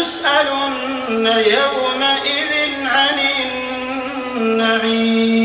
لتسألن يومئذ عن النعيم.